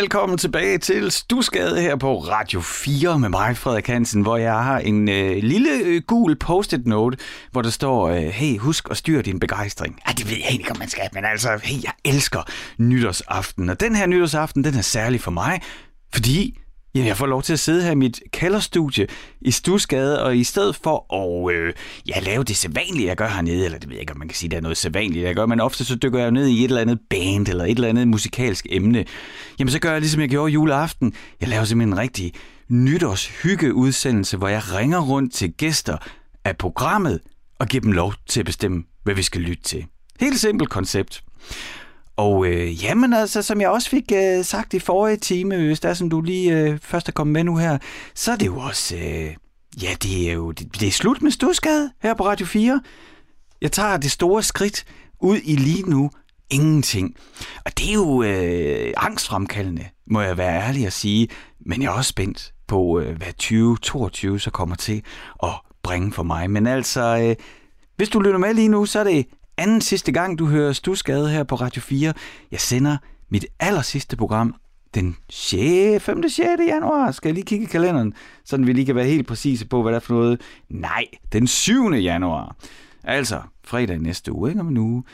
velkommen tilbage til Stusgade her på Radio 4 med mig, Frederik Hansen, hvor jeg har en øh, lille øh, gul post-it note, hvor der står, øh, hey, husk at styre din begejstring. Ja, det ved jeg ikke, om man skal, men altså, hey, jeg elsker nytårsaften. Og den her nytårsaften, den er særlig for mig, fordi Ja, jeg får lov til at sidde her i mit kælderstudie i Stusgade, og i stedet for at øh, ja, lave det sædvanlige, jeg gør hernede, eller det ved jeg ikke, om man kan sige, det er noget sædvanligt, jeg gør, men ofte så dykker jeg ned i et eller andet band, eller et eller andet musikalsk emne. Jamen så gør jeg ligesom jeg gjorde juleaften. Jeg laver simpelthen en rigtig nytårshyggeudsendelse, hvor jeg ringer rundt til gæster af programmet, og giver dem lov til at bestemme, hvad vi skal lytte til. Helt simpelt koncept. Og øh, jamen altså, som jeg også fik øh, sagt i forrige time, hvis der er som du lige øh, først er kommet med nu her, så er det jo også, øh, ja det er jo, det, det er slut med Stusgade her på Radio 4. Jeg tager det store skridt ud i lige nu ingenting. Og det er jo øh, angstfremkaldende, må jeg være ærlig at sige, men jeg er også spændt på, øh, hvad 2022 så kommer til at bringe for mig. Men altså, øh, hvis du lytter med lige nu, så er det anden sidste gang, du hører Stusgade her på Radio 4. Jeg sender mit aller sidste program den 6. 5. 6. januar. Skal jeg lige kigge i kalenderen, så vi lige kan være helt præcise på, hvad der er for noget. Nej, den 7. januar. Altså, fredag næste uge, ikke om en uge,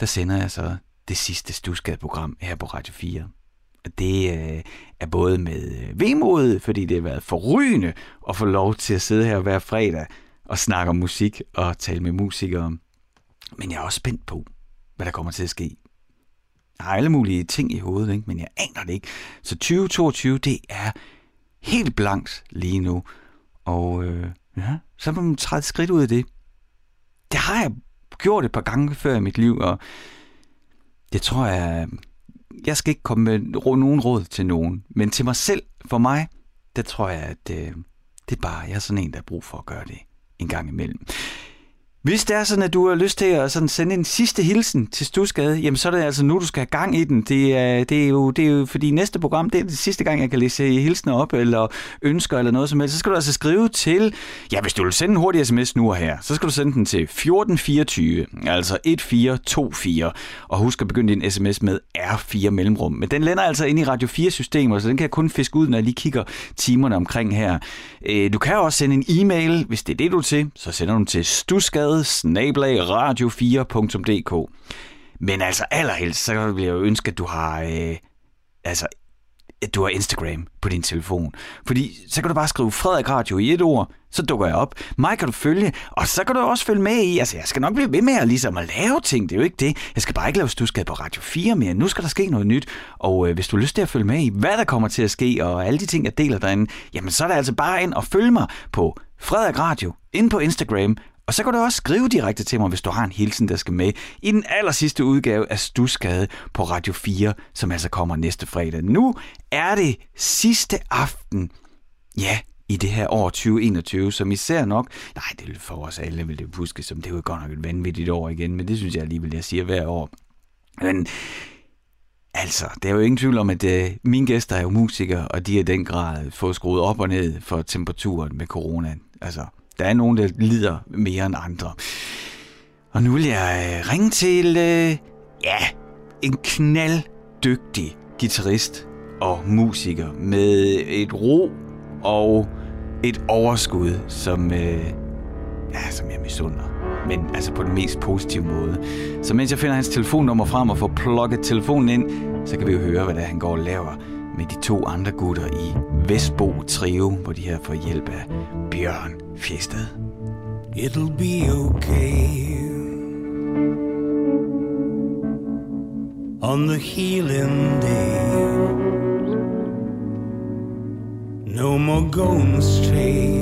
der sender jeg så det sidste Stusgade-program her på Radio 4. Det øh, er både med øh, vemod, fordi det har været forrygende at få lov til at sidde her hver fredag og snakke om musik og tale med musikere. Men jeg er også spændt på, hvad der kommer til at ske. Jeg har alle mulige ting i hovedet, ikke? men jeg aner det ikke. Så 2022, det er helt blankt lige nu. Og øh, ja, så må man træde skridt ud af det. Det har jeg gjort et par gange før i mit liv, og det tror jeg, jeg skal ikke komme med nogen råd til nogen, men til mig selv, for mig, der tror jeg, at øh, det er bare, jeg er sådan en, der har brug for at gøre det en gang imellem. Hvis det er sådan, at du har lyst til at sådan sende en sidste hilsen til Stusgade, jamen så er det altså nu, du skal have gang i den. Det er, det er, jo, det er jo fordi næste program, det er det sidste gang, jeg kan læse hilsner op, eller ønsker, eller noget som helst. Så skal du altså skrive til, ja, hvis du vil sende en hurtig sms nu og her, så skal du sende den til 1424, altså 1424, og husk at begynde din sms med R4 mellemrum. Men den lander altså ind i Radio 4-systemet, så den kan jeg kun fiske ud, når jeg lige kigger timerne omkring her. Øh, du kan også sende en e-mail, hvis det er det, du er til, så sender du den til stusgade radio4.dk. Men altså allerhelst, så vil jeg jo ønske, at du har, øh, altså, at du har Instagram på din telefon. Fordi så kan du bare skrive Frederik Radio i et ord, så dukker jeg op. Mig kan du følge, og så kan du også følge med i, altså jeg skal nok blive ved med at, ligesom at lave ting, det er jo ikke det. Jeg skal bare ikke lave skal på Radio 4 mere, nu skal der ske noget nyt. Og øh, hvis du har lyst til at følge med i, hvad der kommer til at ske, og alle de ting, jeg deler derinde, jamen så er det altså bare ind og følge mig på Frederik Radio, ind på Instagram, og så kan du også skrive direkte til mig, hvis du har en hilsen, der skal med i den aller sidste udgave af Stusgade på Radio 4, som altså kommer næste fredag. Nu er det sidste aften, ja, i det her år 2021, som især nok, nej, det er for os alle, vil det huske, som det er jo godt nok et vanvittigt år igen, men det synes jeg alligevel, jeg siger hver år. Men Altså, det er jo ingen tvivl om, at øh, mine gæster er jo musikere, og de er den grad fået skruet op og ned for temperaturen med corona. Altså, der er nogen, der lider mere end andre. Og nu vil jeg øh, ringe til, øh, ja, en knalddygtig guitarist og musiker med et ro og et overskud, som, øh, ja, som jeg misunder. Men altså på den mest positive måde. Så mens jeg finder hans telefonnummer frem og får plukket telefonen ind, så kan vi jo høre, hvad det er, han går og laver med de to andre gutter i Vestbo Trio, hvor de her får hjælp af Bjørn Fjestad. It'll be okay. On the healing day. No more going astray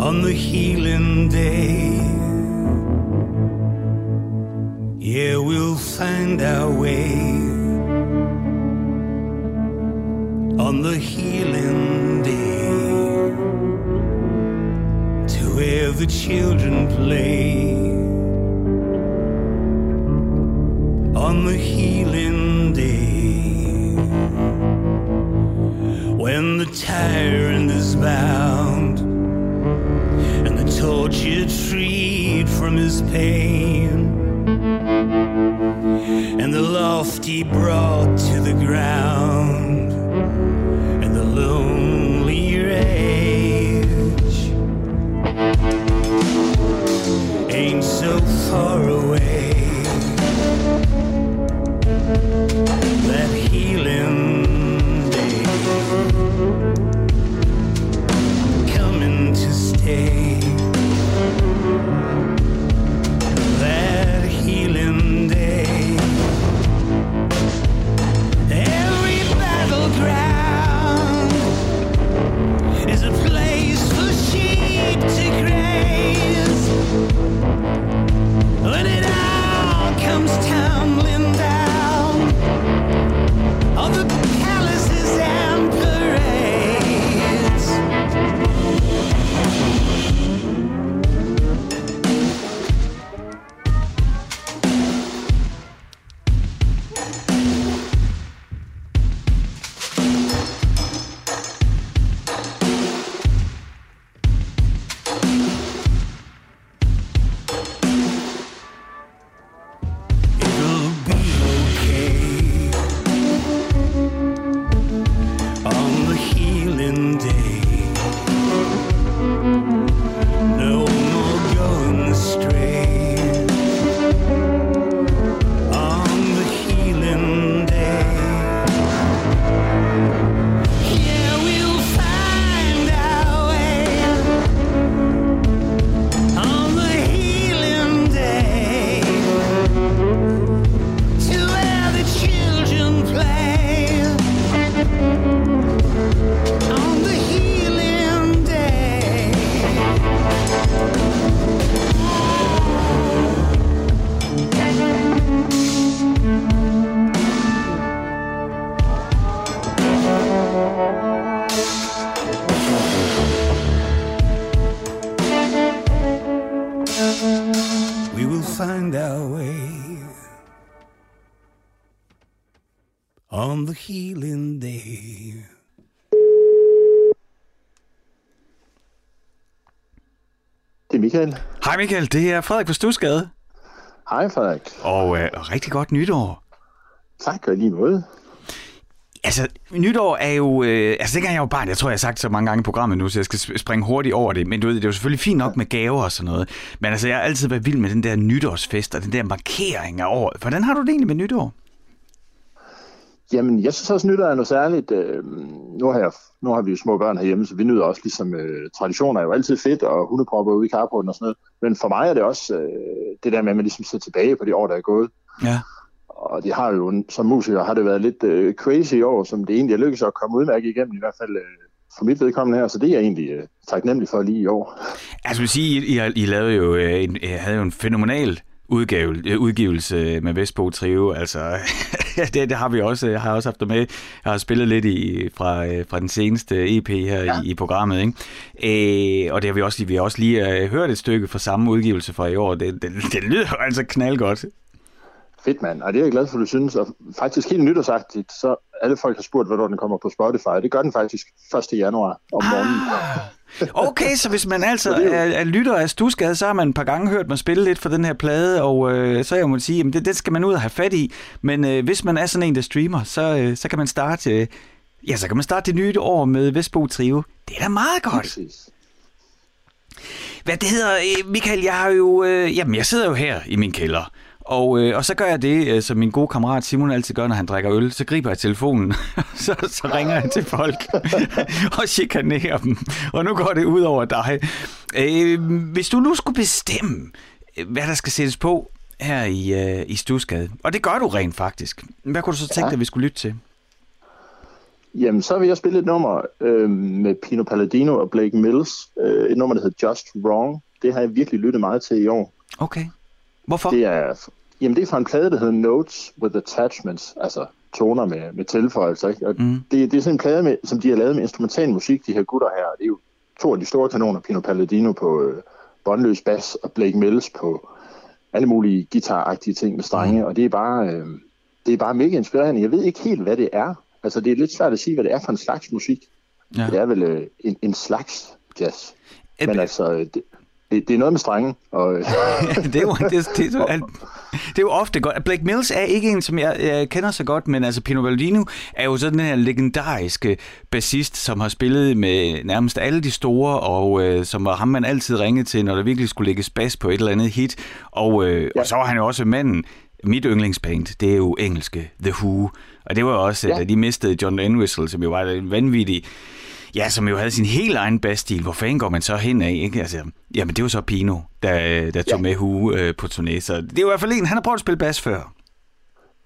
On the healing day. Yeah, we'll find our way. On the healing day. To where the children play. On the healing day. When the tyrant is bound. And the tortured freed from his pain and the lofty brought to the ground, and the lonely rage ain't so far away. Michael. Hej Michael, det er Frederik på Stusgade. Hej Frederik. Og øh, rigtig godt nytår. Tak og lige måde. Altså, nytår er jo... Øh, altså, dengang jeg var barn, jeg tror, jeg har sagt så mange gange i programmet nu, så jeg skal sp- springe hurtigt over det. Men du ved, det er jo selvfølgelig fint nok med gaver og sådan noget. Men altså, jeg har altid været vild med den der nytårsfest og den der markering af året. Hvordan har du det egentlig med nytår? Jamen, jeg synes også, nytår er noget særligt. Øh, nu, har jeg, nu har vi jo små børn herhjemme, så vi nyder også ligesom øh, traditioner er jo altid fedt, og hundepropper ude i carporten og sådan noget. Men for mig er det også øh, det der med, at man ligesom ser tilbage på de år, der er gået. Ja. Og det har jo, som musiker har det været lidt øh, crazy i år, som det egentlig er lykkedes at komme udmærket igennem, i hvert fald øh, for mit vedkommende her. Så det er jeg egentlig øh, taknemmelig for lige i år. Altså, vil sige, I, I, I lavede jo øh, en, I havde jo en fænomenal udgave, øh, udgivelse med Vestbo Trio. Altså, det, det har vi også. Jeg har også haft det med. Jeg har spillet lidt i, fra, øh, fra den seneste EP her ja. i, i programmet. Ikke? Øh, og det har vi også, vi har også lige øh, hørt et stykke fra samme udgivelse fra i år. Det, det, det lyder altså knaldgodt. Fedt, mand. Og det er jeg glad for, du synes. Og faktisk helt nytårsagtigt, så alle folk har spurgt, hvornår den kommer på Spotify. Det gør den faktisk 1. januar om morgenen. Okay, så hvis man altså er er, er lytter af Stusgade, så har man et par gange hørt mig spille lidt for den her plade, og øh, så jeg må sige, at det, det skal man ud og have fat i. Men øh, hvis man er sådan en, der streamer, så, øh, så kan man starte... Øh, ja, så kan man starte det nye år med Vestbo Trio. Det er da meget godt. Præcis. Hvad det hedder, øh, Michael, jeg har jo... Øh, jamen, jeg sidder jo her i min kælder. Og, øh, og så gør jeg det, øh, som min gode kammerat Simon altid gør, når han drikker øl. Så griber jeg telefonen, så, så ringer jeg til folk og chikanerer dem. Og nu går det ud over dig. Øh, hvis du nu skulle bestemme, øh, hvad der skal sættes på her i, øh, i Stusgade, og det gør du rent faktisk. Hvad kunne du så tænke Ja. dig, vi skulle lytte til? Jamen, så vil jeg spille et nummer øh, med Pino Palladino og Blake Mills. Øh, et nummer, der hedder Just Wrong. Det har jeg virkelig lyttet meget til i år. Okay. Hvorfor? Det er, jamen, det er fra en plade, der hedder Notes with Attachments, altså toner med, med tilføjelser. Ikke? Og Mm. det, det er sådan en plade, med, som de har lavet med instrumental musik, de her gutter her. Det er jo to af de store kanoner, Pino Palladino på øh, båndløs bas og Blake Mills på alle mulige guitaragtige ting med strenge. Og det er bare, øh, det er bare mega inspirerende. Jeg ved ikke helt, hvad det er. Altså, det er lidt svært at sige, hvad det er for en slags musik. Ja. Det er vel øh, en, en slags jazz. Men altså, øh, det, det, det er noget med strengen. Og, det, er jo, det, det, det, det, er jo ofte godt. Blake Mills er ikke en, som jeg, jeg kender så godt, men altså Pino Palladino er jo sådan den her legendariske bassist, som har spillet med nærmest alle de store, og øh, som var ham, man altid ringede til, når der virkelig skulle lægges bas på et eller andet hit. Og, øh, ja. og så var han jo også manden, mit yndlingsband, det er jo engelske The Who. Og det var jo også, ja. da de mistede John Entwistle, som jo var en vanvittig Ja, som jo havde sin helt egen bassstil. Hvor fanden går man så hen af? Ikke? Altså, jamen, det var så Pino, der, der tog ja. med hue øh, på turné. Så det er jo i hvert fald en, han har prøvet at spille bas før.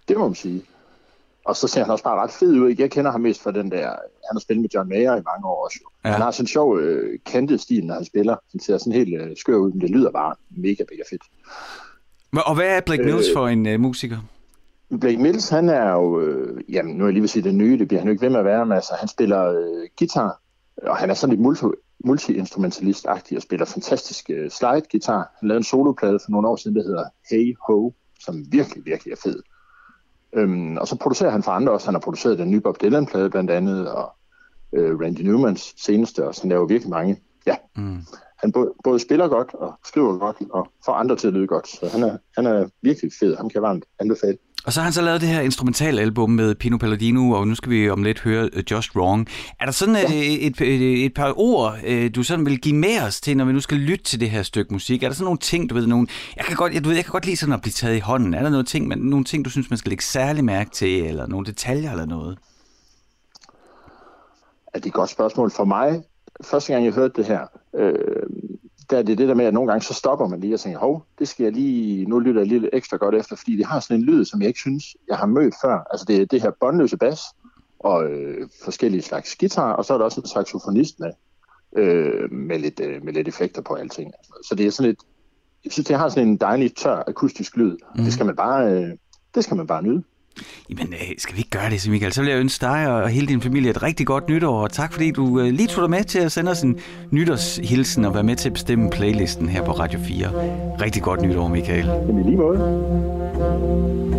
Det må man sige. Og så ser han også bare ret fed ud. Jeg kender ham mest for den der... Han har spillet med John Mayer i mange år også. Ja. Han har sådan en sjov øh, kantet stil, når han spiller. Han ser sådan helt øh, skør ud, men det lyder bare mega, mega fedt. Og hvad er Blake Mills øh, for en øh, musiker? Blake Mills, han er jo, øh, jamen nu er jeg lige ved at sige det nye, det bliver han jo ikke ved med at være, men altså han spiller øh, guitar, og han er sådan lidt multi, multi-instrumentalist-agtig og spiller fantastisk øh, slide-guitar. Han lavede en soloplade for nogle år siden, der hedder Hey Ho, som virkelig, virkelig er fed. Øhm, og så producerer han for andre også. Han har produceret den nye Bob Dylan-plade blandt andet, og øh, Randy Newmans seneste, og så han laver virkelig mange. Ja, mm. han både, både spiller godt og skriver godt, og får andre til at lyde godt. Så han er, han er virkelig fed. Han kan varmt anbefale. Og så har han så lavet det her instrumentalalbum med Pino Palladino, og nu skal vi om lidt høre uh, Just Wrong. Er der sådan ja. Uh, et, et, et par ord, du sådan vil give med os til, når vi nu skal lytte til det her stykke musik? Er der sådan nogle ting, du ved, nogle, jeg kan godt, jeg, du ved, jeg kan godt lide sådan at blive taget i hånden. Er der nogle ting, man, nogle ting, du synes, man skal lægge særlig mærke til, eller nogle detaljer eller noget? Ja, det er et godt spørgsmål. For mig, første gang jeg hørte det her, øh, der er det det der med, at nogle gange så stopper man lige og tænker, hov, det skal jeg lige, nu lytter jeg lige lidt ekstra godt efter, fordi det har sådan en lyd, som jeg ikke synes, jeg har mødt før. Altså det er det her båndløse bas, og øh, forskellige slags guitar, og så er der også en saxofonist med, øh, med, lidt, øh, med lidt effekter på alting. Så det er sådan et, jeg synes, det har sådan en dejlig, tør, akustisk lyd. Mm. Det skal man bare, øh, det skal man bare nyde. Jamen, øh, skal vi ikke gøre det, Michael? Så vil jeg ønske dig og hele din familie et rigtig godt nytår, og tak fordi du øh, lige tog dig med til at sende os en nytårshilsen og være med til at bestemme playlisten her på Radio 4. Rigtig godt nytår, Michael. Jamen, lige måde.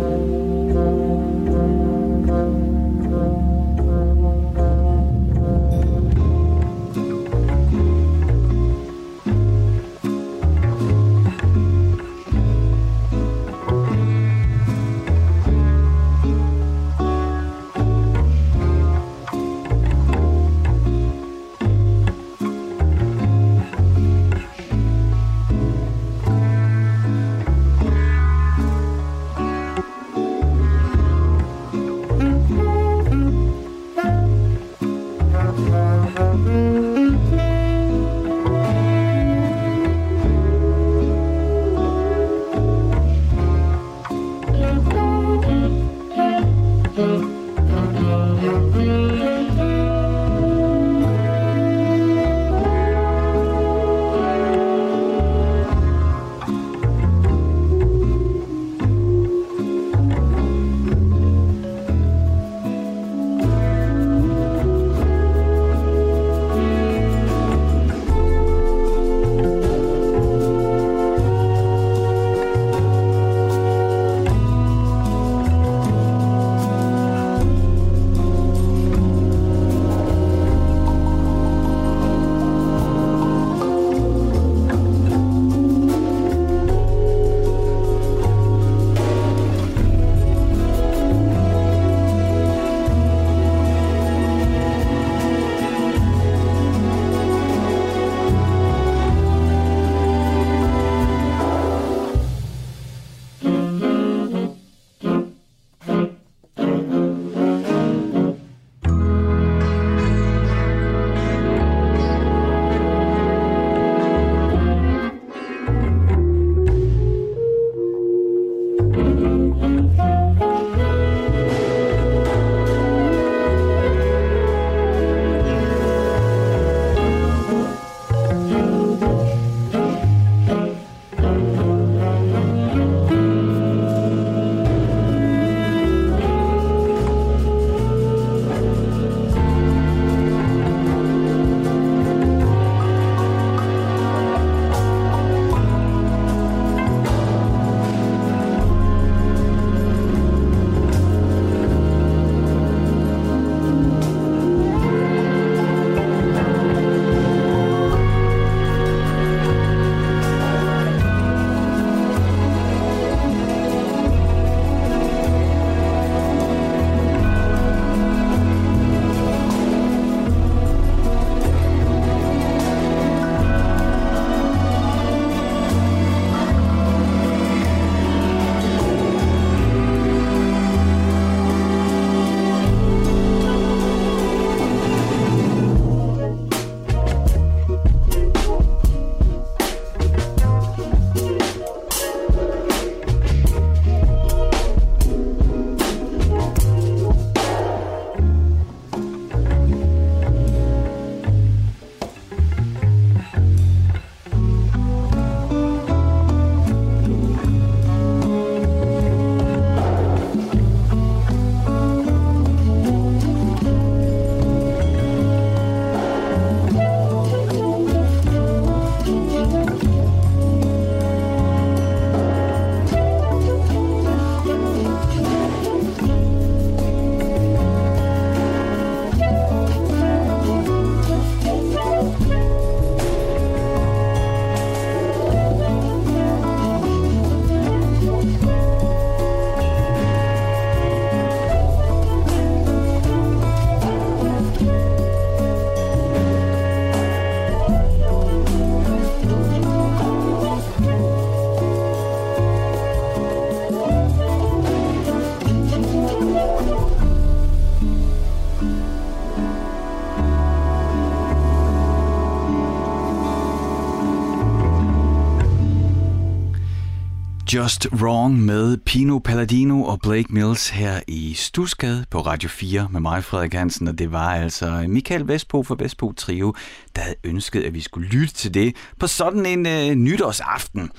Just Wrong med Pino Palladino og Blake Mills her i Stusgade på Radio 4 med mig, Frederik Hansen, og det var altså Michael Vestbo fra Vestbo Trio, der havde ønsket, at vi skulle lytte til det på sådan en øh, nytårsaften,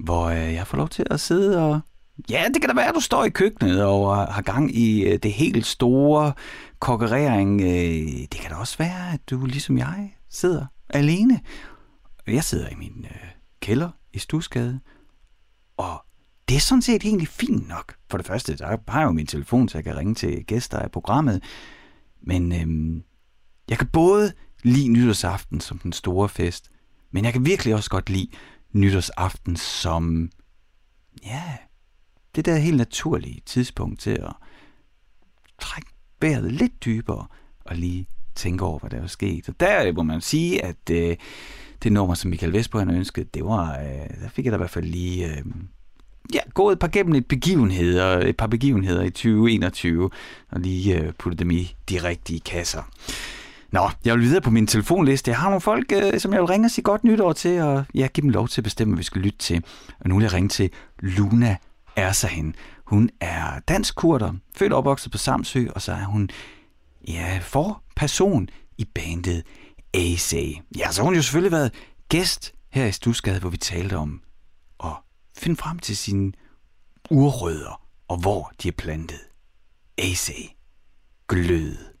hvor øh, jeg får lov til at sidde og... Ja, det kan da være, at du står i køkkenet og har gang i øh, det helt store kokkerering. Øh, det kan da også være, at du ligesom jeg sidder alene. Jeg sidder i min øh, kælder i Stusgade, og det er sådan set egentlig fint nok. For det første, der har jeg jo min telefon, så jeg kan ringe til gæster af programmet. Men øhm, jeg kan både lide nytårsaften som den store fest, men jeg kan virkelig også godt lide nytårsaften som, ja, det der helt naturlige tidspunkt til at trække vejret lidt dybere og lige tænke over, hvad der er sket. Og der øh, må man sige, at øh, det nummer, som Michael Vesper han ønskede, det var, øh, der fik jeg da i hvert fald lige øh, ja, gået et par gennem et begivenheder, et par begivenheder i 2021, og lige øh, puttet dem i de rigtige kasser. Nå, jeg vil videre på min telefonliste. Jeg har nogle folk, øh, som jeg vil ringe og sige godt nytår til, og ja, give dem lov til at bestemme, hvad vi skal lytte til. Og nu vil jeg ringe til Luna Ersahen. Hun er dansk kurder, født og opvokset på Samsø, og så er hun ja, for person i bandet AC. Ja, så har hun jo selvfølgelig været gæst her i Stusgade, hvor vi talte om at finde frem til sine urrødder og hvor de er plantet. AC. Glød.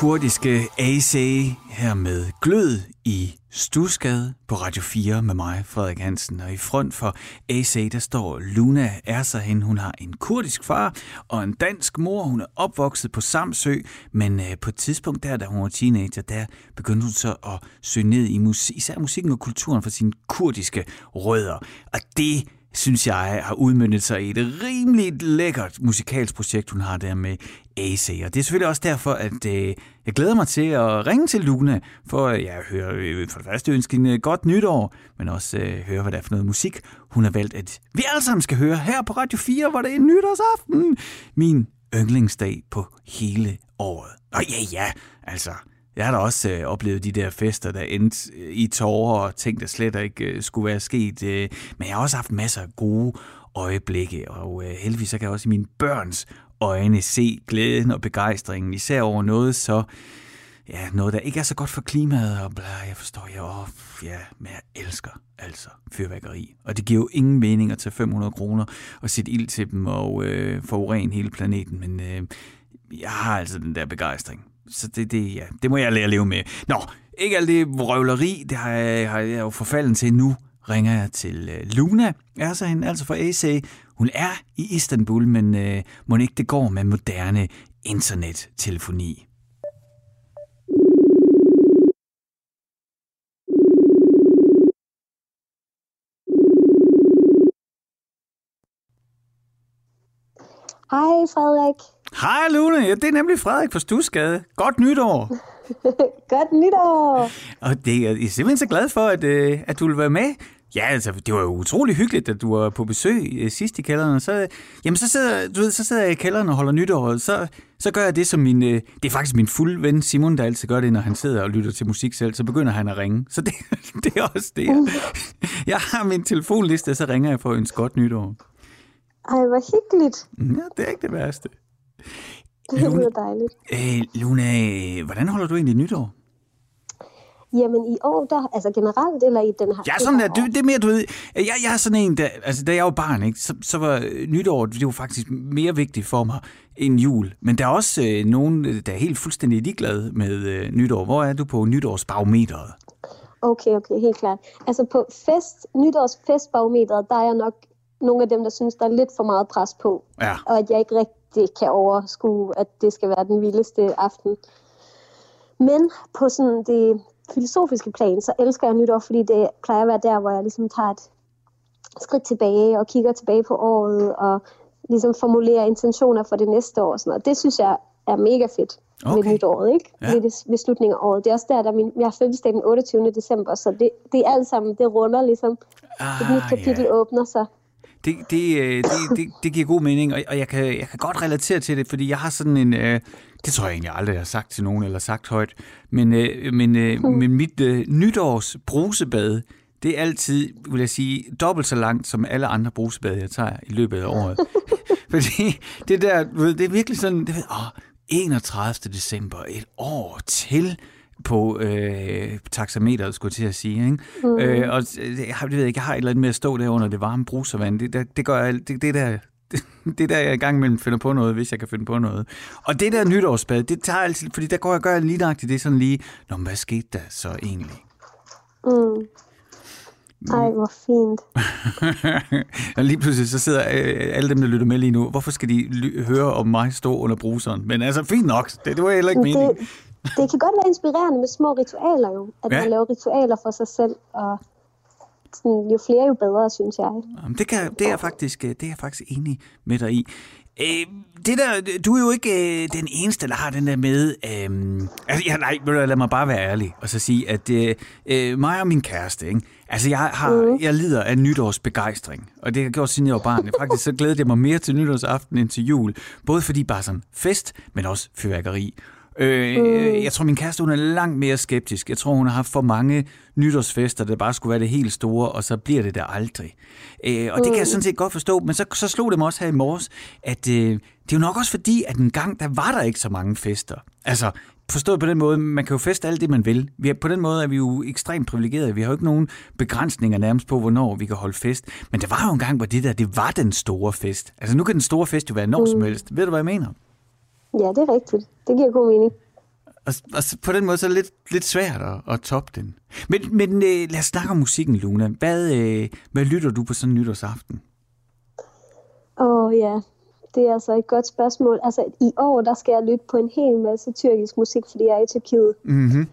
Kurdiske AC her med Glød i Stusgade på Radio 4 med mig, Frederik Hansen. Og i front for AC, der står Luna Ersahen. Hun har en kurdisk far og en dansk mor. Hun er opvokset på Samsø, men øh, på et tidspunkt der, da hun var teenager, der begyndte hun så at søge ned i musik, især musikken og kulturen for sine kurdiske rødder. Og det synes jeg har udmyndet sig i et rimeligt lækkert musikalsk projekt, hun har der med AC. Og det er selvfølgelig også derfor, at øh, jeg glæder mig til at ringe til Luna, for øh, at jeg hører øh, for det første ønske hende godt nytår, men også øh, høre, hvad det er for noget musik, hun har valgt, at vi alle sammen skal høre her på Radio 4, hvor det er nytårsaften. Min yndlingsdag på hele året. Og ja, ja, altså, jeg har da også øh, oplevet de der fester, der endte øh, i tårer og ting, der slet ikke øh, skulle være sket. Øh, men jeg har også haft masser af gode øjeblikke, og øh, heldigvis så kan jeg også i mine børns øjne se glæden og begejstringen, især over noget så ja, noget, der ikke er så godt for klimaet, og bla, jeg forstår, jeg, oh, ja, men jeg elsker altså fyrværkeri. Og det giver jo ingen mening at tage 500 kroner og sætte ild til dem og øh, forurene hele planeten, men øh, jeg har altså den der begejstring. Så det, det, ja, det må jeg lære at leve med. Nå, ikke alt det røvleri, det har jeg, har jeg jo forfalden til nu. Ringer jeg til øh, Luna, er så hende, altså fra AC. Hun er i Istanbul, men øh, må ikke det går med moderne internettelefoni. Hej Frederik. Hej Luna, ja, det er nemlig Frederik fra Stusgade. Godt nytår. Godt nytår. Og det, jeg er simpelthen så glad for, at, øh, at du vil være med. Ja, altså, det var jo utrolig hyggeligt, at du var på besøg øh, sidst i kælderen. Så, jamen, så sidder, du ved, så sidder jeg i kælderen og holder nytår, og så, så gør jeg det som min... Øh, det er faktisk min fulde ven Simon, der altid gør det, når han sidder og lytter til musik selv. Så begynder han at ringe. Så det, det er også det. Jeg, jeg har min telefonliste, og så ringer jeg for at ønske godt nytår. Ej, hvor hyggeligt. Ja, det er ikke det værste. Det Luna- lyder dejligt. Øh, Luna, hvordan holder du egentlig nytår? Jamen i år, der, altså generelt eller i den her? Ja, sådan der. Det, det er mere, du ved, jeg, jeg er sådan en, der, altså da jeg var barn, ikke, så, så var øh, nytår, det var faktisk mere vigtigt for mig end jul. Men der er også øh, nogen, øh, der er helt fuldstændig ligeglade med øh, nytår. Hvor er du på nytårsbarometeret? Okay, okay, helt klart. Altså på fest, nytårsfestbarometeret, der er jeg nok nogle af dem, der synes, der er lidt for meget pres på. Ja. Og at jeg ikke rigtig kan overskue, at det skal være den vildeste aften. Men på sådan det filosofiske plan, så elsker jeg nytår, fordi det plejer at være der, hvor jeg ligesom tager et skridt tilbage og kigger tilbage på året og ligesom formulerer intentioner for det næste år. Og sådan noget. Det synes jeg er mega fedt okay. Ved nytåret, ikke? Ja. Ved, det, ved slutningen af året. Det er også der, der er min, jeg har fødselsdag den 28. december, så det, det er alt sammen, det runder ligesom. Et nyt kapitel ja. åbner sig. Det, det, øh, det, det, det giver god mening, og jeg kan, jeg kan godt relatere til det, fordi jeg har sådan en... Øh, det tror jeg egentlig aldrig, jeg har sagt til nogen, eller sagt højt. Men, øh, men, øh, men mit øh, nytårs brusebad, det er altid, vil jeg sige, dobbelt så langt som alle andre brusebad, jeg tager i løbet af året. fordi det der, det er virkelig sådan, det åh, 31. december, et år til på øh, taxameteret, skulle jeg til at sige. Ikke? Mm. Øh, og øh, jeg, ved ikke, jeg har et eller andet med at stå der under det varme bruservand. Det, der, det gør jeg, det, det der, det, er der, jeg i gang imellem finder på noget, hvis jeg kan finde på noget. Og det der nytårsbad, det tager altid, fordi der går jeg gør lige nøjagtigt det sådan lige, Nå, men hvad skete der så egentlig? Mm. Ej, hvor fint. og lige pludselig så sidder øh, alle dem, der lytter med lige nu, hvorfor skal de høre om mig stå under bruseren? Men altså, fint nok, det, det var heller ikke Men meningen. det, det kan godt være inspirerende med små ritualer jo. At Ja. man laver ritualer for sig selv, og sådan, jo flere, jo bedre, synes jeg. Jamen, Det, kan, det, er jeg faktisk, øh, det er jeg faktisk enig med dig i. Øh, det der, du er jo ikke øh, den eneste, der har den der med... Øh, altså, ja, nej, lad mig bare være ærlig og så sige, at øh, øh, mig og min kæreste, ikke? altså jeg, har, jeg lider af nytårsbegejstring, og det har jeg gjort siden jeg var barn. Faktisk så glæder jeg mig mere til nytårsaften end til jul, både fordi bare sådan fest, men også fyrværkeri. Øh, Jeg tror, min kæreste hun er langt mere skeptisk. Jeg tror, hun har haft for mange nytårsfester, der bare skulle være det helt store, og så bliver det der aldrig. Øh, og det kan jeg sådan set godt forstå, men så, så slog det mig også her i morges, at øh, det er jo nok også fordi, at en gang, der var der ikke så mange fester. Altså, forstået på den måde, man kan jo feste alt det, man vil. Vi er, på den måde er vi jo ekstremt privilegerede. Vi har jo ikke nogen begrænsninger nærmest på, hvornår vi kan holde fest. Men der var jo en gang, hvor det der, det var den store fest. Altså, nu kan den store fest jo være når som helst. Ved du, hvad jeg mener? Ja, det er rigtigt. Det giver god mening. Og, og på den måde så er det lidt, lidt svært at, at toppe den. Men, men øh, lad os snakke om musikken, Luna. Hvad, øh, hvad lytter du på sådan en nytårsaften? Åh oh, ja, det er altså et godt spørgsmål. Altså i år, der skal jeg lytte på en hel masse tyrkisk musik, fordi jeg er i Tyrkiet. Mm-hmm.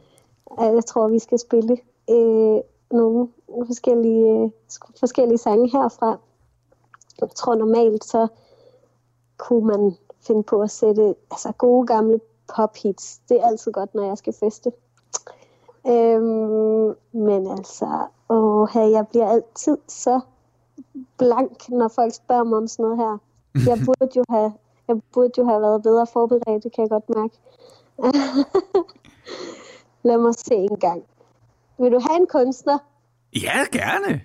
Jeg tror, vi skal spille øh, nogle forskellige, øh, forskellige sange herfra. Jeg tror normalt, så kunne man finde på at sætte altså, gode gamle pophits. Det er altid godt, når jeg skal feste. Øhm, men altså, åh, jeg bliver altid så blank, når folk spørger mig om sådan noget her. Jeg burde jo have, jeg burde jo have været bedre forberedt, det kan jeg godt mærke. Lad mig se en gang. Vil du have en kunstner? Ja, gerne.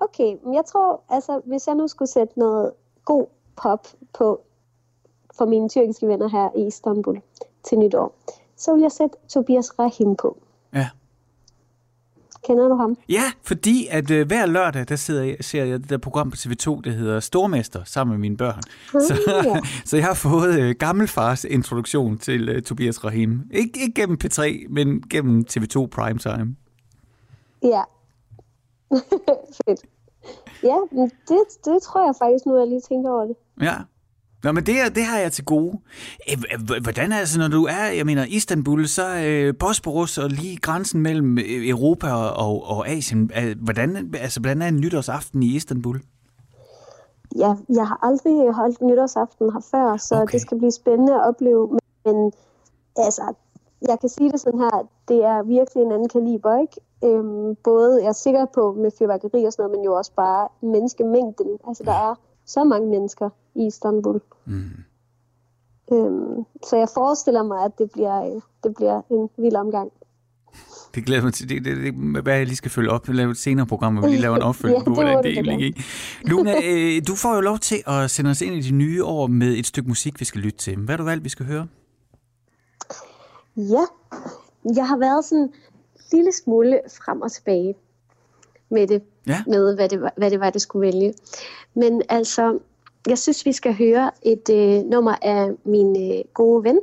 Okay, men jeg tror, altså, hvis jeg nu skulle sætte noget god pop på for mine tyrkiske venner her i Istanbul til nytår, så vil jeg sætte Tobias Rahim på. Ja. Kender du ham? Ja, fordi at øh, hver lørdag, der sidder jeg, ser jeg det der program på TV2, der hedder Stormester, sammen med mine børn. Så, ja. så jeg har fået øh, gammelfars introduktion til øh, Tobias Rahim. Ik- ikke gennem P3, men gennem TV2 Primetime. Ja. Fedt. Ja, men det, det tror jeg faktisk nu, jeg lige tænker over det. Ja. Nå, men det, det har jeg til gode. Øh, Hvordan er det, så, når du er, jeg mener, Istanbul, så øh, Bosporus og lige grænsen mellem øh, Europa og, og, Asien. Hvordan, altså, hvordan er en nytårsaften i Istanbul? Ja, jeg har aldrig holdt nytårsaften her før, så Okay. det skal blive spændende at opleve. Men altså, jeg kan sige det sådan her, det er virkelig en anden kaliber, ikke? Øhm, både, jeg er sikker på med fyrværkeri og sådan noget, men jo også bare menneskemængden. Altså, der er så mange mennesker i Istanbul. Mm. Øhm, så jeg forestiller mig, at det bliver, det bliver en vild omgang. Det glæder mig til. Det, det, det, hvad jeg lige skal følge op. Laver et senere program, hvor vi lige laver en opfølgning Ja, på, hvordan det egentlig gik. Luna, øh, du får jo lov til at sende os ind i de nye år med et stykke musik, vi skal lytte til. Hvad har du valgt, vi skal høre? Ja, jeg har været sådan en lille smule frem og tilbage med det, Ja. med hvad det, var, hvad det var, det skulle vælge. Men altså, jeg synes, vi skal høre et øh, nummer af min øh, gode ven,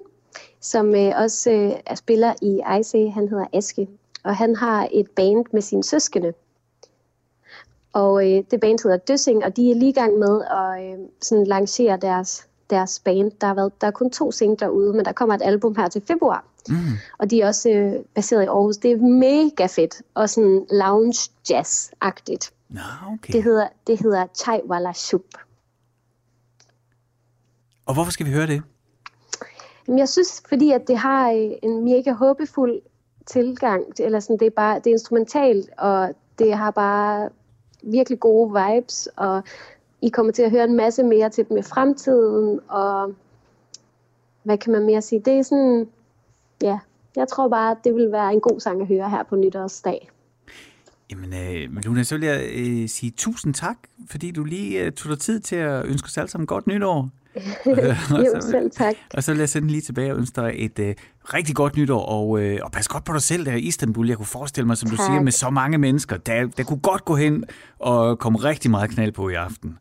som øh, også øh, er spiller i IC. Han hedder Aske, og han har et band med sine søskende. Og øh, det band hedder Døssing, og de er lige i gang med at øh, sådan lancere deres, deres band. Der, har været, der er kun to singler ude, men der kommer et album her til februar. Mm. Og de er også øh, baseret i Aarhus. Det er mega fedt og sådan lounge jazz-agtigt. Nå, okay. Det hedder, det hedder Chai Wala Shub. Og hvorfor skal vi høre det? Men jeg synes, fordi at det har øh, en mega håbefuld tilgang, eller sådan, det er bare det er instrumentalt, og det har bare virkelig gode vibes, og I kommer til at høre en masse mere til dem i fremtiden, og hvad kan man mere sige? Det er sådan, ja, jeg tror bare, at det vil være en god sang at høre her på nytårsdag. Jamen, øh, Luna, så vil jeg øh, sige tusind tak, fordi du lige øh, tog dig tid til at ønske os alle sammen godt nytår. jo, selv tak. Og så vil jeg sende lige tilbage og ønske dig et øh, rigtig godt nytår, og, øh, og pas godt på dig selv der i Istanbul. Jeg kunne forestille mig, som du Tak. siger, med så mange mennesker, der, der kunne godt gå hen og komme rigtig meget knald på i aften.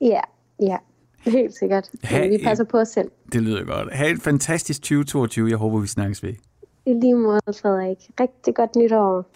Ja, ja, helt sikkert. Ha' vi passer på os selv. Det lyder godt. Ha' et fantastisk 2022. Jeg håber, vi snakkes ved. I lige måde, Frederik. Rigtig godt nytår.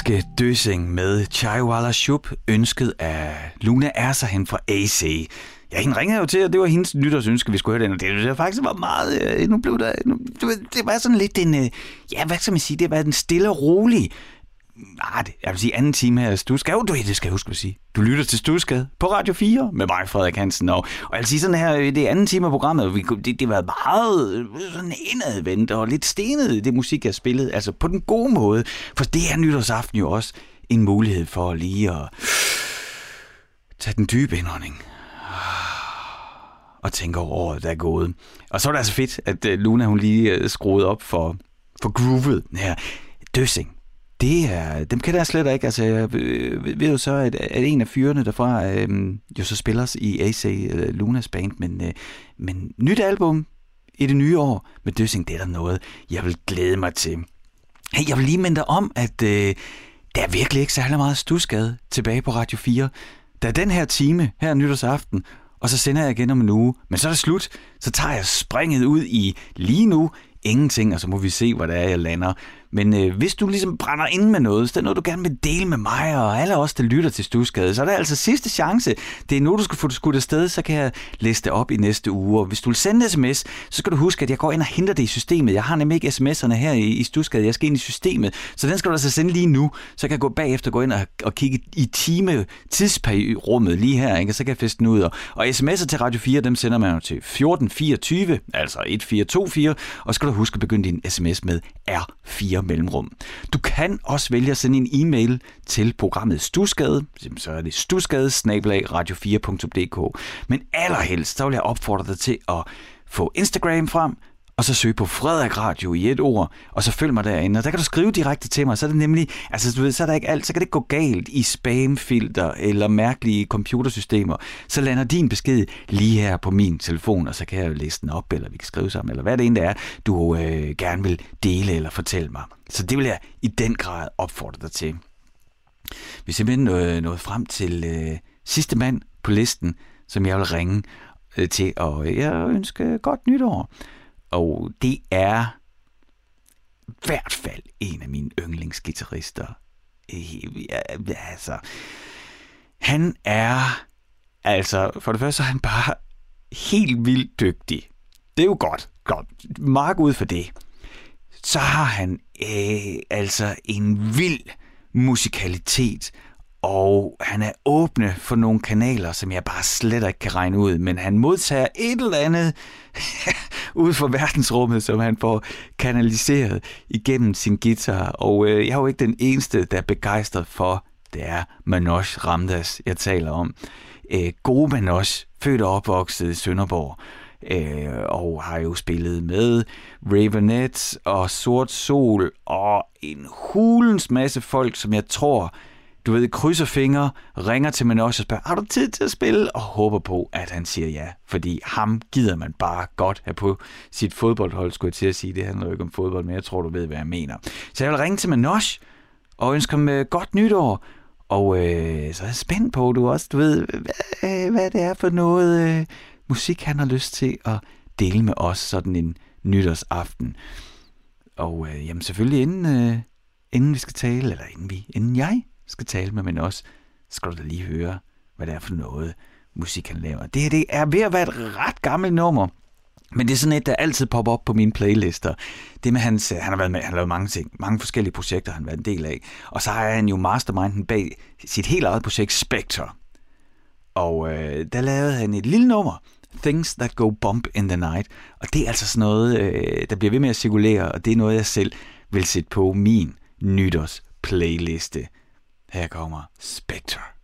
Danske døsing med Chaiwala Shub, ønsket af Luna Ersahen fra AC. Ja, hende ringede jo til, og det var hendes nytårsønske, vi skulle høre den, og det, det faktisk var meget, øh, nu blev der, nu, det var sådan lidt en, øh, ja, hvad skal man sige, det var en stille og rolig, nej, det, jeg vil sige anden time her, Du skal jo, du, det skal jeg huske at sige. Du lytter til Stusgade på Radio 4 med mig, Frederik Hansen, og, og jeg vil sige sådan her, det anden time af programmet, vi, det, det var meget øh, sådan indadvendt og lidt stenet, det musik, jeg spillede, altså på den gode måde, for det er nytårsaften jo også en mulighed for lige at tage den dybe indånding og tænke over året, der er gået. Og så er det altså fedt, at øh, Luna hun lige øh, skruede op for, for groovet her. Døsing. Det er, dem kender jeg slet ikke. Altså, jeg ved jo så, at, at en af fyrene derfra øh, jo så spiller i AC øh, Lunas band, men, øh, men nyt album i det nye år med Døsing, det er der noget, jeg vil glæde mig til. Hey, jeg vil lige minde dig om, at øh, der er virkelig ikke særlig meget stusgade tilbage på Radio 4. Der er den her time, her nytårsaften, og så sender jeg igen om en uge. Men så er det slut. Så tager jeg springet ud i lige nu ingenting, og så må vi se, hvor det er, jeg lander. Men øh, hvis du ligesom brænder ind med noget, så det noget, du gerne vil dele med mig og alle os, der lytter til Stusgade, så er det altså sidste chance. Det er nu, du skal få det skudt afsted, så kan jeg læse det op i næste uge. Og hvis du vil sende sms, så skal du huske, at jeg går ind og henter det i systemet. Jeg har nemlig ikke sms'erne her i, i Stusgade. Jeg skal ind i systemet. Så den skal du altså sende lige nu. Så kan jeg gå bagefter gå ind og, og kigge i time tidsrummet lige her, ikke? Og så kan jeg feste den ud. Og, og sms'er til Radio 4, dem sender man jo til 1424, altså 1424. Og så skal du huske at begynde din sms med R4 mellemrum. Du kan også vælge at sende en e-mail til programmet Stusgade, så er det stusgade radio4.dk. Men allerhelst, så vil jeg opfordre dig til at få Instagram frem, og så søg på Frederik Radio i et ord, og så følg mig derinde. Og der kan du skrive direkte til mig, så er det nemlig, altså du ved, så er der ikke alt, så kan det ikke gå galt i spamfilter eller mærkelige computersystemer. Så lander din besked lige her på min telefon, og så kan jeg jo læse den op, eller vi kan skrive sammen, eller hvad det end er, du øh, gerne vil dele eller fortælle mig. Så det vil jeg i den grad opfordre dig til. Vi er simpelthen øh, nået frem til øh, sidste mand på listen, som jeg vil ringe øh, til, og øh, jeg ønsker godt nytår. Og det er i hvert fald en af mine yndlingsgitarrister. Øh, altså, han er, altså, for det første så er han bare helt vildt dygtig. Det er jo godt, godt. Mark ud for det. Så har han øh, altså en vild musikalitet, og han er åbne for nogle kanaler, som jeg bare slet ikke kan regne ud, men han modtager et eller andet ud fra verdensrummet, som han får kanaliseret igennem sin guitar. Og øh, jeg er jo ikke den eneste, der er begejstret for, det er Manoj Ramdas, jeg taler om. Øh, gode Manoj, født og opvokset i Sønderborg, øh, og har jo spillet med Ravenet og Sort Sol og en hulens masse folk, som jeg tror du ved, krydser fingre, ringer til Manoj og spørger, har du tid til at spille? Og håber på, at han siger ja, fordi ham gider man bare godt have på sit fodboldhold, skulle jeg til at sige. Det handler jo ikke om fodbold, men jeg tror, du ved, hvad jeg mener. Så jeg vil ringe til Manoj og ønske ham øh, godt nytår. Og øh, så er jeg spændt på, du også, du ved, hvad, øh, hvad det er for noget øh, musik, han har lyst til at dele med os sådan en nytårsaften. Og øh, jamen selvfølgelig inden, øh, inden vi skal tale, eller inden vi, inden jeg skal tale med, men også skal du da lige høre, hvad det er for noget musik, han laver. Det her det er ved at være et ret gammelt nummer, men det er sådan et, der altid popper op på mine playlister. Det med hans, øh, han har været med, han har lavet mange ting, mange forskellige projekter, han har været en del af. Og så har han jo masterminden bag sit helt eget projekt Spectre. Og øh, der lavede han et lille nummer, Things That Go Bump in the Night. Og det er altså sådan noget, øh, der bliver ved med at cirkulere, og det er noget, jeg selv vil sætte på min nytårs playliste. Her kommer Spectre.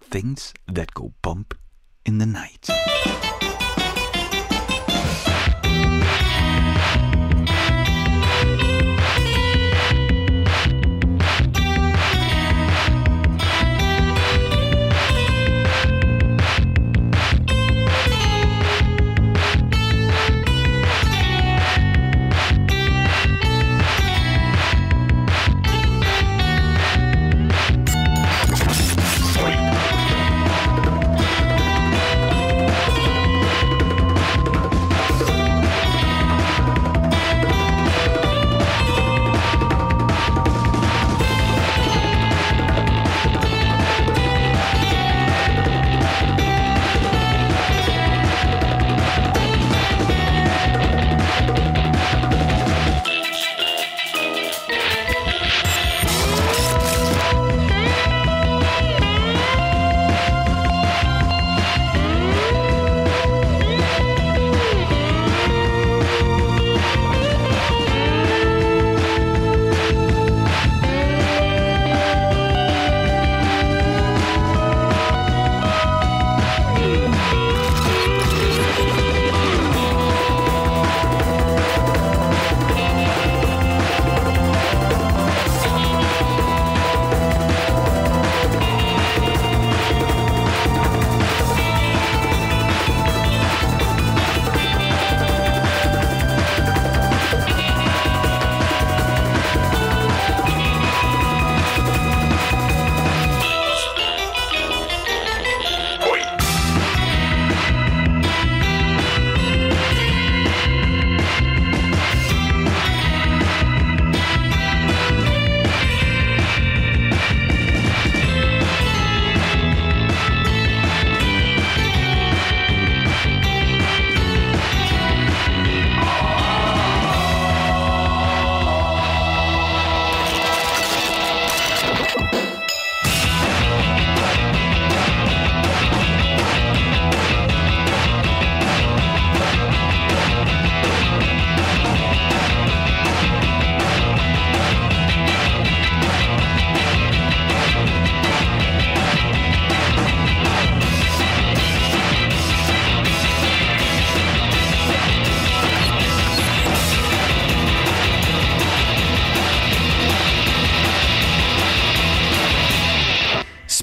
Things that go bump in the night.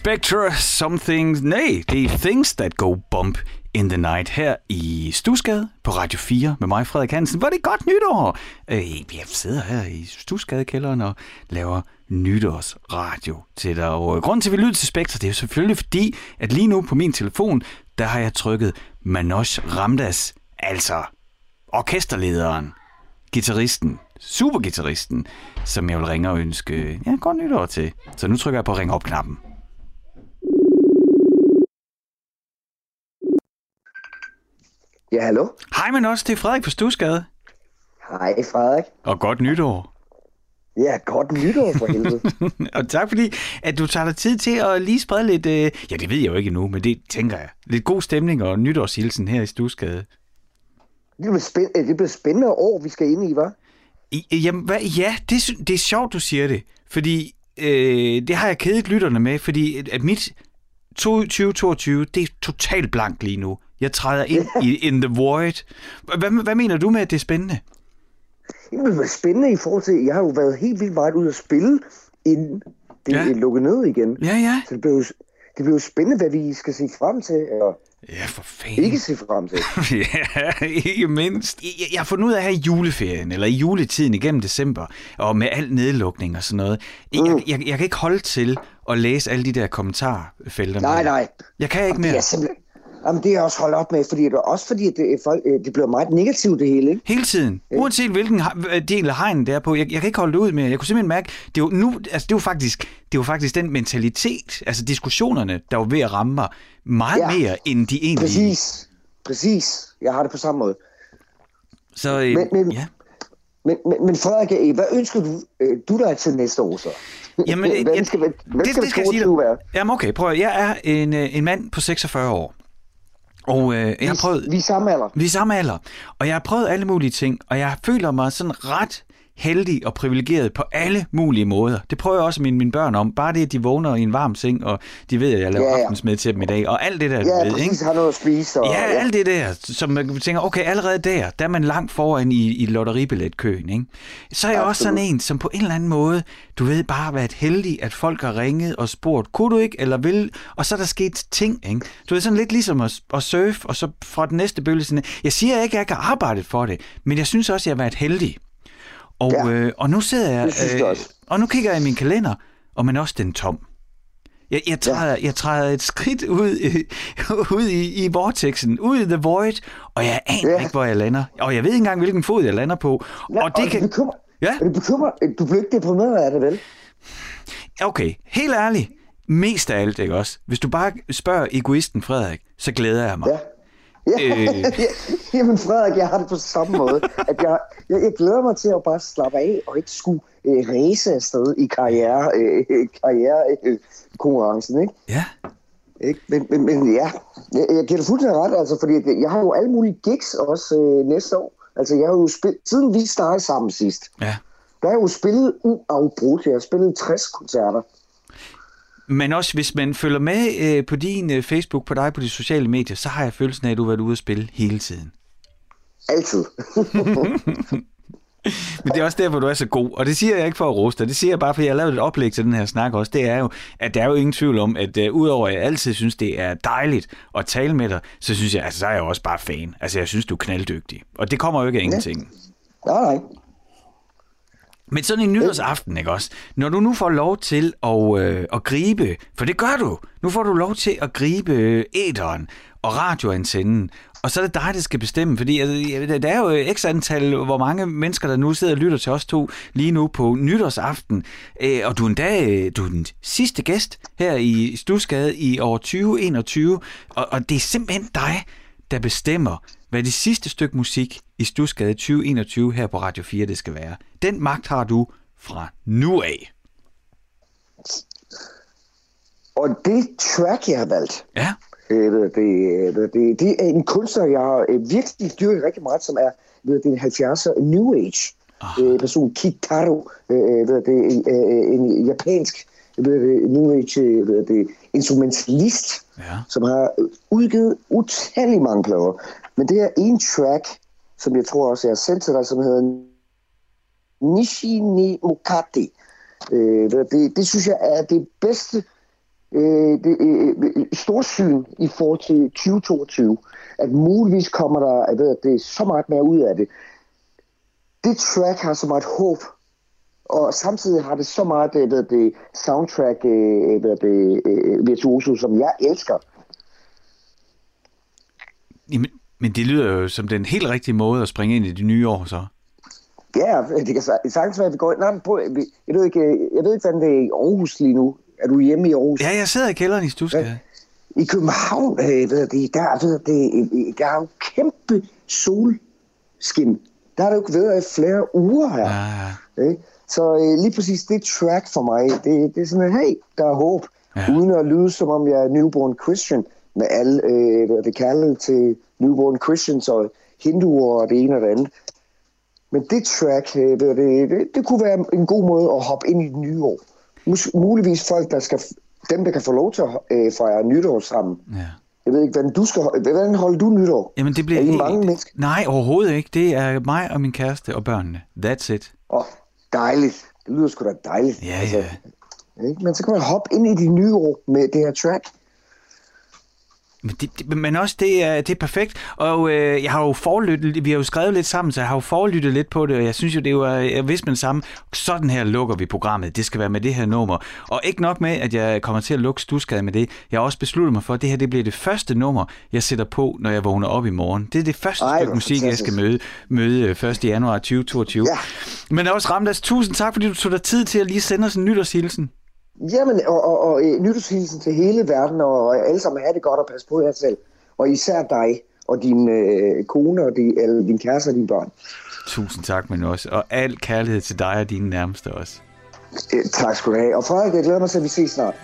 Spectre, Something... Nej, det er Things That Go Bump in the Night her i Stusgade på Radio 4 med mig, Frederik Hansen. Var det godt nytår! Øh, jeg sidder her i Stusgadekælderen og laver nytårsradio til dig. Og øh, grunden til, at vi lytter til Spectre, det er jo selvfølgelig fordi, at lige nu på min telefon, der har jeg trykket Manoj Ramdas, altså orkesterlederen, gitarristen, supergitarristen, som jeg vil ringe og ønske øh, ja, godt nytår til. Så nu trykker jeg på ring op-knappen. Ja, hallo? Hej men også, det er Frederik på Stusgade. Hej, Frederik. Og godt nytår. Ja, godt nytår for helvede. og tak fordi, at du tager dig tid til at lige sprede lidt, øh, ja det ved jeg jo ikke endnu, men det tænker jeg, lidt god stemning og nytårshilsen her i Stusgade. det, bliver spænd- det bliver spændende år, vi skal ind i, hva'? I, jamen, hvad, ja, det, det er sjovt, du siger det, fordi øh, det har jeg kædet lytterne med, fordi at mit 2022, det er totalt blankt lige nu. Jeg træder ind i in the void. Hvad, hvad mener du med, at det er spændende? Det bliver spændende i forhold til, jeg har jo været helt vildt meget ude at spille, inden det Ja. er lukket ned igen. Ja, ja. Så det bliver, jo, det bliver jo spændende, hvad vi skal se frem til, eller Ja, for fanden. ikke se frem til. Ja, ikke mindst. Jeg, jeg har fundet ud af her i juleferien, eller i juletiden igennem december, og med al nedlukning og sådan noget. Jeg, Mm. jeg, jeg, kan ikke holde til at læse alle de der kommentarfelter. Nej, mere. nej. Jeg kan ikke Det er mere. simpelthen... Jamen, det er jeg også holdt op med, fordi det er også fordi, det, folk, øh, det bliver meget negativt det hele, ikke? Hele tiden. Uanset hvilken ha- del af hegnen det er på. Jeg, jeg kan ikke holde det ud mere. Jeg kunne simpelthen mærke, det er jo, nu, altså, det er jo faktisk, det er jo faktisk den mentalitet, altså diskussionerne, der var ved at ramme mig meget ja. Mere, end de egentlig... Præcis. Præcis. Jeg har det på samme måde. Så øh, Men- men- ja. Men, men, men Frederik, øh, hvad ønsker du, øh, du dig til næste år så? Jamen, øh, jeg- skal, hvad det, skal det skal jeg sige 22 være? Jamen okay, prøv at- Jeg er en, øh, en mand på 46 år. Og øh, jeg har prøvet... Vi er samme alder. Vi er samme alder, og jeg har prøvet alle mulige ting, og jeg føler mig sådan ret heldig og privilegeret på alle mulige måder. Det prøver jeg også mine, mine børn om. Bare det, at de vågner i en varm seng, og de ved, at jeg laver Ja, ja. aftensmad til dem i dag, og alt det der, Ja, ved, præcis, ikke? har noget at spise. Og, Ja, alt det der, som man tænker, okay, allerede der, der er man langt foran i, i lotteribilletkøen, ikke? Så er jeg også sådan Absolut. en, som på en eller anden måde, du ved, bare har været heldig, at folk har ringet og spurgt, kunne du ikke, eller vil, og så er der sket ting, ikke? Du ved, sådan lidt ligesom at, at surfe, og så fra den næste bølge, sådan, jeg siger ikke, at jeg ikke har arbejdet for det, men jeg synes også, at jeg har været heldig. Og, Ja, øh, og nu sidder jeg, det også. og nu kigger jeg i min kalender, og man også den tom. Jeg, jeg, træder, ja. jeg træder et skridt ud, i, ud i, i vortexen, ud i the void, og jeg aner ja. Ja. ikke, hvor jeg lander. Og jeg ved ikke engang, hvilken fod jeg lander på. Nej, og det kan... kan... bekymrer, Ja. Det bekymrer, du bliver ikke deprimeret af det, vel? Okay, helt ærligt. Mest af alt, ikke også? Hvis du bare spørger egoisten Frederik, så glæder jeg mig. Ja. Ja, Øh. Jamen Frederik, jeg har det på samme måde. At jeg, jeg, jeg glæder mig til at bare slappe af og ikke skulle øh, ræse afsted i karriere, øh, karriere øh, konkurrencen, ikke? Ja. Ikke? Men, men, men ja, jeg, jeg giver dig fuldstændig ret, altså, fordi jeg- jeg har jo alle mulige gigs også øh, næste år. Altså, jeg har jo spillet, siden vi startede sammen sidst, ja. der har jeg jo spillet uafbrudt. Jeg har spillet 60 koncerter. Men også hvis man følger med øh, på din øh, Facebook, på dig på de sociale medier, så har jeg følelsen af, at du har været ude at spille hele tiden. Altid. Men det er også derfor, du er så god. Og det siger jeg ikke for at roste dig. Det siger jeg bare, fordi jeg har lavet et oplæg til den her snak også. Det er jo, at der er jo ingen tvivl om, at uh, udover at jeg altid synes, det er dejligt at tale med dig, så synes jeg, altså så er jeg jo også bare fan. Altså jeg synes, du er knalddygtig. Og det kommer jo ikke af ingenting. nej, nej. Men sådan en nytårsaften, ikke også? Når du nu får lov til at, øh, at gribe, for det gør du, nu får du lov til at gribe æderen og radioantennen, og så er det dig, der skal bestemme, fordi altså, der er jo x antal, hvor mange mennesker, der nu sidder og lytter til os to lige nu på nytårsaften, øh, og du er endda øh, du er den sidste gæst her i Stusgade i år 2021, og, og det er simpelthen dig, der bestemmer, hvad det sidste stykke musik i Stusgade 2021 her på Radio 4 det skal være. Den magt har du fra nu af. Og det track, jeg har valgt, Ja, Øh, det, det, det, det er en kunstner, jeg har øh, virkelig dyrket rigtig meget, som er ved, det er en 70'er New Age øh, person, Kitaro. Øh, ved, det er en, øh, japansk New Age øh, ved, det, instrumentalist, Ja. som har udgivet utallige mange plader. Men det er en track, som jeg tror også, jeg har sendt til dig, som hedder Nishi ni Mokati. Øh, det, det synes jeg er det bedste øh, det, øh, øh, øh storsyn i forhold til 2022, at muligvis kommer der jeg ved, at det er så meget mere ud af det. Det track har så meget håb, og samtidig har det så meget øh, hvad det, soundtrack øh, hvad det, øh, virtuoso, som jeg elsker. Jamen, men det lyder jo som den helt rigtige måde at springe ind i det nye år, så. Ja, det kan sa- sagtens være, at vi går ind. Nej, men prøv, jeg, ved ikke, jeg ved ikke, hvordan det er i Aarhus lige nu. Er du hjemme i Aarhus? Ja, jeg sidder i kælderen i Stusgade. I København, øh, ved det, der, ved det, øh, der er jo kæmpe solskin. Der har det jo ikke været i flere uger her. Ja, ja. Ikke? Så øh, lige præcis det track for mig, det, det er sådan, hey, der er håb. Ja. Ja. Uden at lyde, som om jeg er newborn Christian, med alle øh, hvad det kalder til newborn Christians og hinduer og det ene og det andet. Men det track, øh, ved det, det, det kunne være en god måde at hoppe ind i det nye år. Muligvis folk, der skal, dem, der kan få lov til at øh, fejre nytår sammen. ja. Jeg ved ikke, hvordan du skal, hvordan holder du nytår? Jamen, det bliver er I mange mennesker? Nej, overhovedet ikke. Det er mig og min kæreste og børnene. That's it. Åh, oh, dejligt. Det lyder sgu da dejligt. Ja, ja. Ikke? Men så kan man hoppe ind i de nye år med det her track. Men, det, men også, det er, det er perfekt. Og øh, jeg har jo forlyttet, vi har jo skrevet lidt sammen, så jeg har jo forlyttet lidt på det, og jeg synes jo, det var, jeg vidste med det samme, sådan her lukker vi programmet. Det skal være med det her nummer. Og ikke nok med, at jeg kommer til at lukke Stusgade med det. Jeg har også besluttet mig for, at det her det bliver det første nummer, jeg sætter på, når jeg vågner op i morgen. Det er det første Ej, stykke musik, jeg skal møde, møde øh, 1. januar 2022. Ja. Men også Ramdas, tusind tak, fordi du tog dig tid til at lige sende os en nytårshilsen. Jamen, og, og, og øh, nytårshilsen til hele verden, og, alle sammen have det godt og passe på jer selv. Og især dig og din øh, kone og din, eller din kæreste og dine børn. Tusind tak, men også. Og al kærlighed til dig og dine nærmeste også. Øh, tak skal du have. Og Frederik, jeg glæder mig til, at vi ses snart.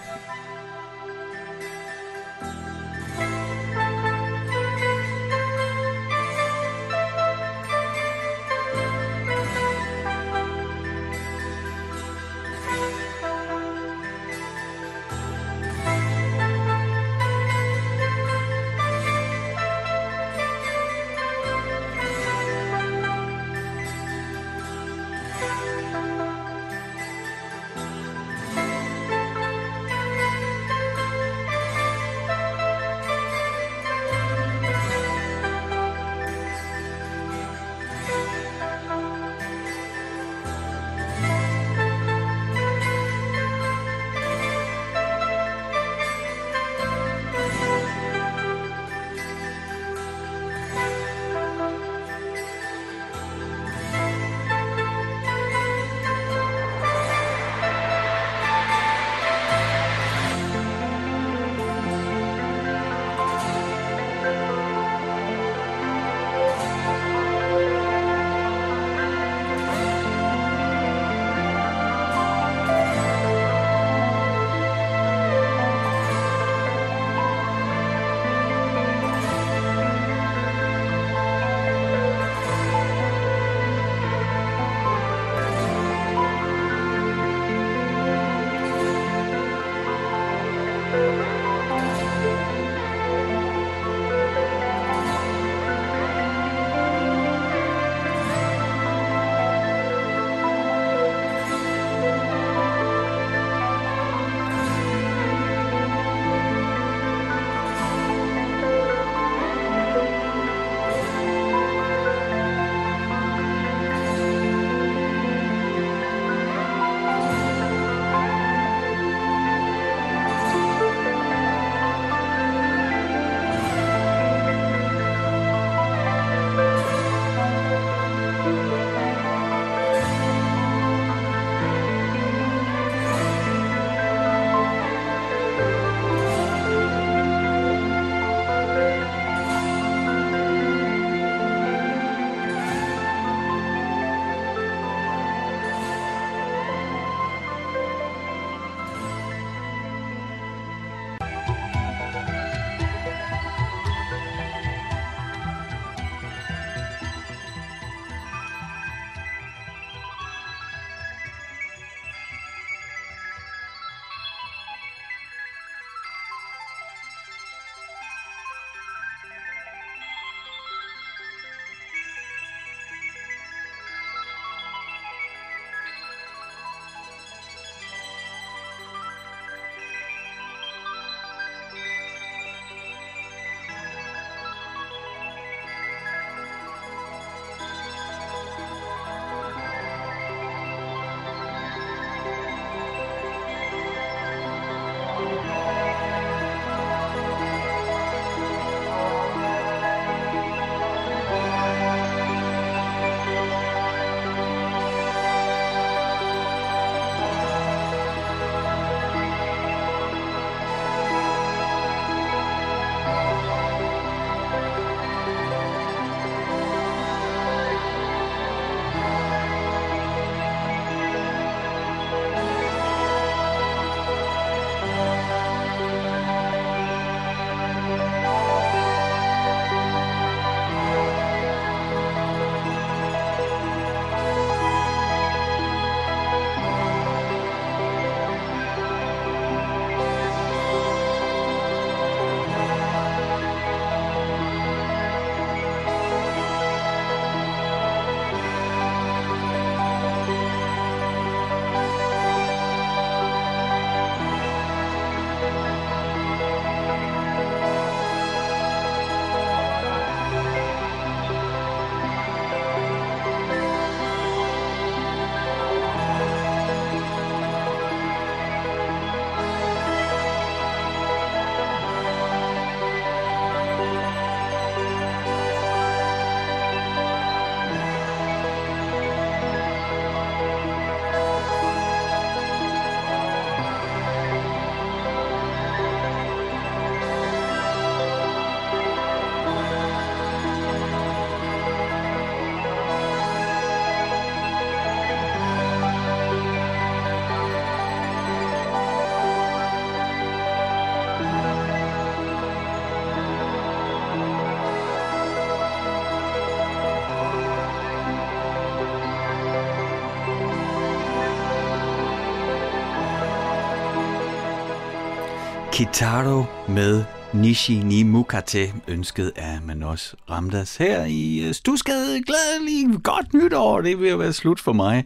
Kitaro med Nishi ni Mukate, ønsket af Manos Ramdas her i øh, Stusgade. Glædelig godt nytår, det vil være slut for mig.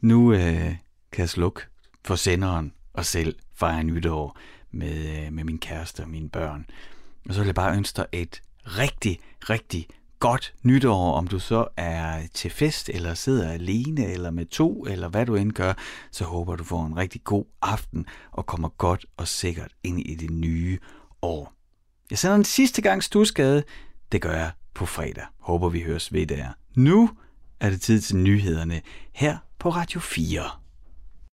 Nu øh, kan jeg slukke for senderen og selv fejre nytår med, øh, med min kæreste og mine børn. Og så vil jeg bare ønske dig et rigtig, rigtig godt nytår, om du så er til fest, eller sidder alene, eller med to, eller hvad du end gør, så håber du får en rigtig god aften, og kommer godt og sikkert ind i det nye år. Jeg sender en sidste gang stusgade. Det gør jeg på fredag. Håber vi høres ved der. Nu er det tid til nyhederne her på Radio 4.